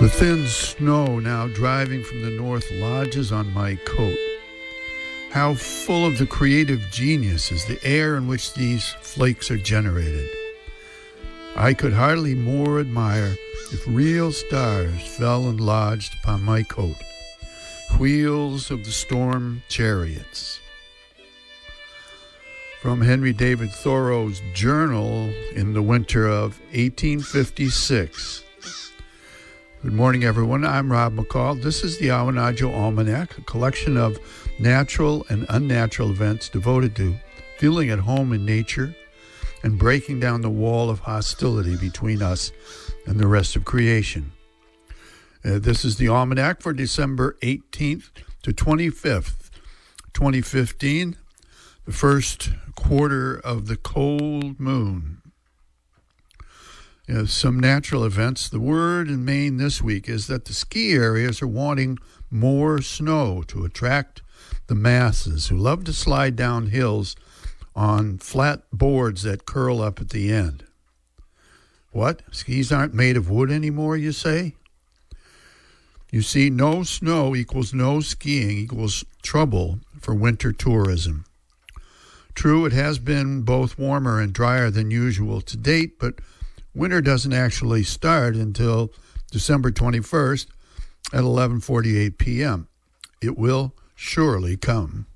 The thin snow now driving from the north lodges on my coat. How full of the creative genius is the air in which these flakes are generated. I could hardly more admire if real stars fell and lodged upon my coat, wheels of the storm chariots. From Henry David Thoreau's journal in the winter of 1856. Good morning, everyone. I'm Rob McCall. This is the Awanadjo Almanac, a collection of natural and unnatural events devoted to feeling at home in nature and breaking down the wall of hostility between us and the rest of creation. Uh, this is the Almanac for December 18th to 25th, 2015, the first quarter of the cold moon you know, some natural events. The word in Maine this week is that the ski areas are wanting more snow to attract the masses who love to slide down hills on flat boards that curl up at the end. What? Skis aren't made of wood anymore, you say? You see, no snow equals no skiing equals trouble for winter tourism. True, it has been both warmer and drier than usual to date, but Winter doesn't actually start until December 21st at 11:48 p.m. It will surely come.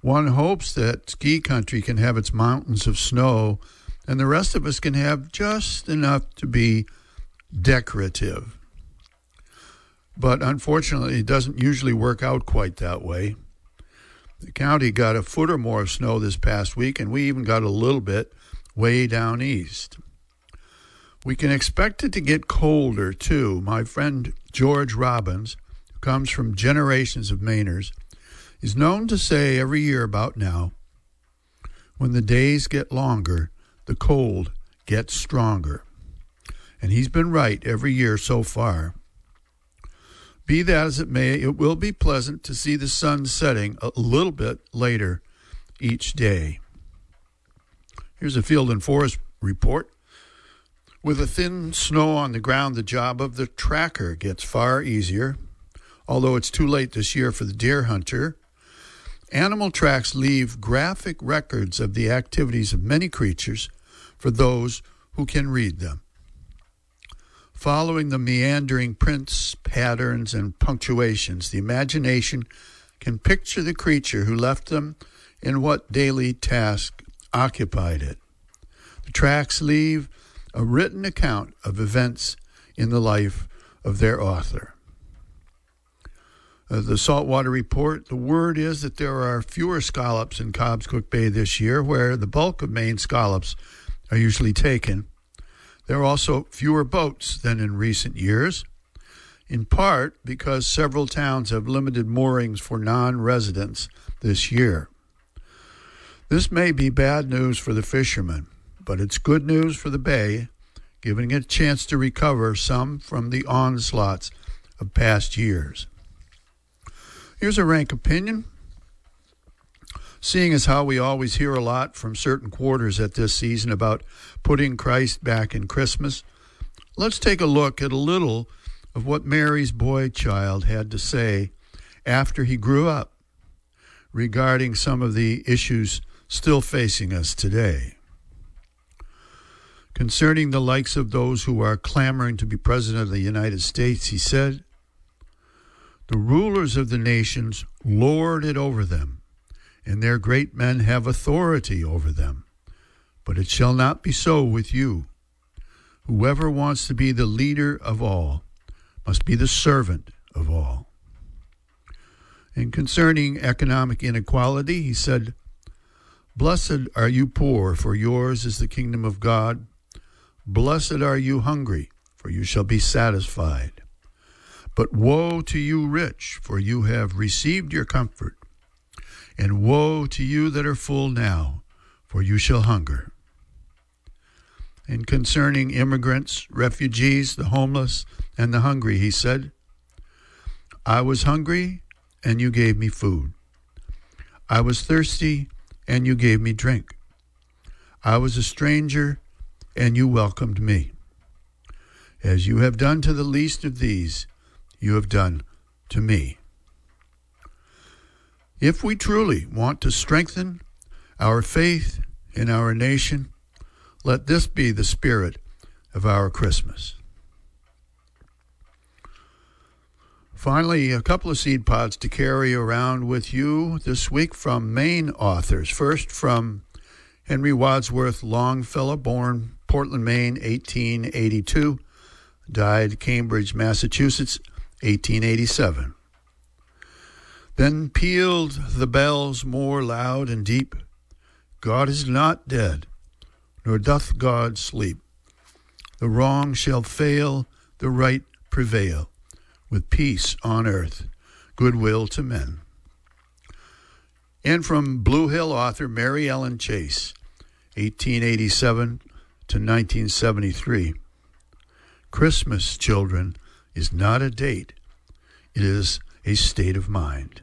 One hopes that ski country can have its mountains of snow and the rest of us can have just enough to be decorative. But unfortunately, it doesn't usually work out quite that way. The county got a foot or more of snow this past week, and we even got a little bit way down east. We can expect it to get colder too. My friend George Robbins, who comes from generations of Mainers, is known to say every year about now when the days get longer, the cold gets stronger. And he's been right every year so far. Be that as it may, it will be pleasant to see the sun setting a little bit later each day. Here's a field and forest report. With a thin snow on the ground, the job of the tracker gets far easier. Although it's too late this year for the deer hunter, animal tracks leave graphic records of the activities of many creatures for those who can read them. Following the meandering prints, patterns, and punctuations, the imagination can picture the creature who left them and what daily task occupied it. The tracks leave a written account of events in the life of their author. Uh, the saltwater report, the word is that there are fewer scallops in Cobb's Cobscook Bay this year, where the bulk of Maine scallops are usually taken. There are also fewer boats than in recent years, in part because several towns have limited moorings for non residents this year. This may be bad news for the fishermen but it's good news for the Bay, giving it a chance to recover some from the onslaughts of past years. Here's a rank opinion. Seeing as how we always hear a lot from certain quarters at this season about putting Christ back in Christmas, let's take a look at a little of what Mary's boy child had to say after he grew up regarding some of the issues still facing us today concerning the likes of those who are clamoring to be president of the United States, he said, The rulers of the nations lord it over them, and their great men have authority over them. But it shall not be so with you. Whoever wants to be the leader of all must be the servant of all. And concerning economic inequality, he said, Blessed are you poor, for yours is the kingdom of God. Blessed are you hungry, for you shall be satisfied. But woe to you rich, for you have received your comfort. And woe to you that are full now, for you shall hunger. And concerning immigrants, refugees, the homeless, and the hungry, he said, I was hungry, and you gave me food. I was thirsty, and you gave me drink. I was a stranger, and you welcomed me. As you have done to the least of these, you have done to me. If we truly want to strengthen our faith in our nation, let this be the spirit of our Christmas. Finally, a couple of seed pods to carry around with you this week from Maine authors. First, from Henry Wadsworth Longfellow, born Portland, Maine, 1882, died Cambridge, Massachusetts, 1887. Then pealed the bells more loud and deep. God is not dead, nor doth God sleep. The wrong shall fail, the right prevail, with peace on earth, goodwill to men. And from Blue Hill author Mary Ellen Chase, 1887 to 1973. Christmas, children, is not a date, it is a state of mind.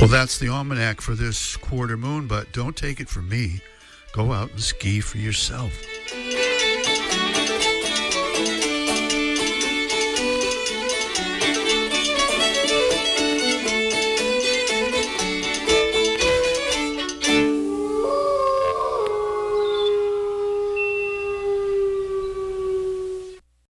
Well, that's the almanac for this quarter moon, but don't take it from me. Go out and ski for yourself.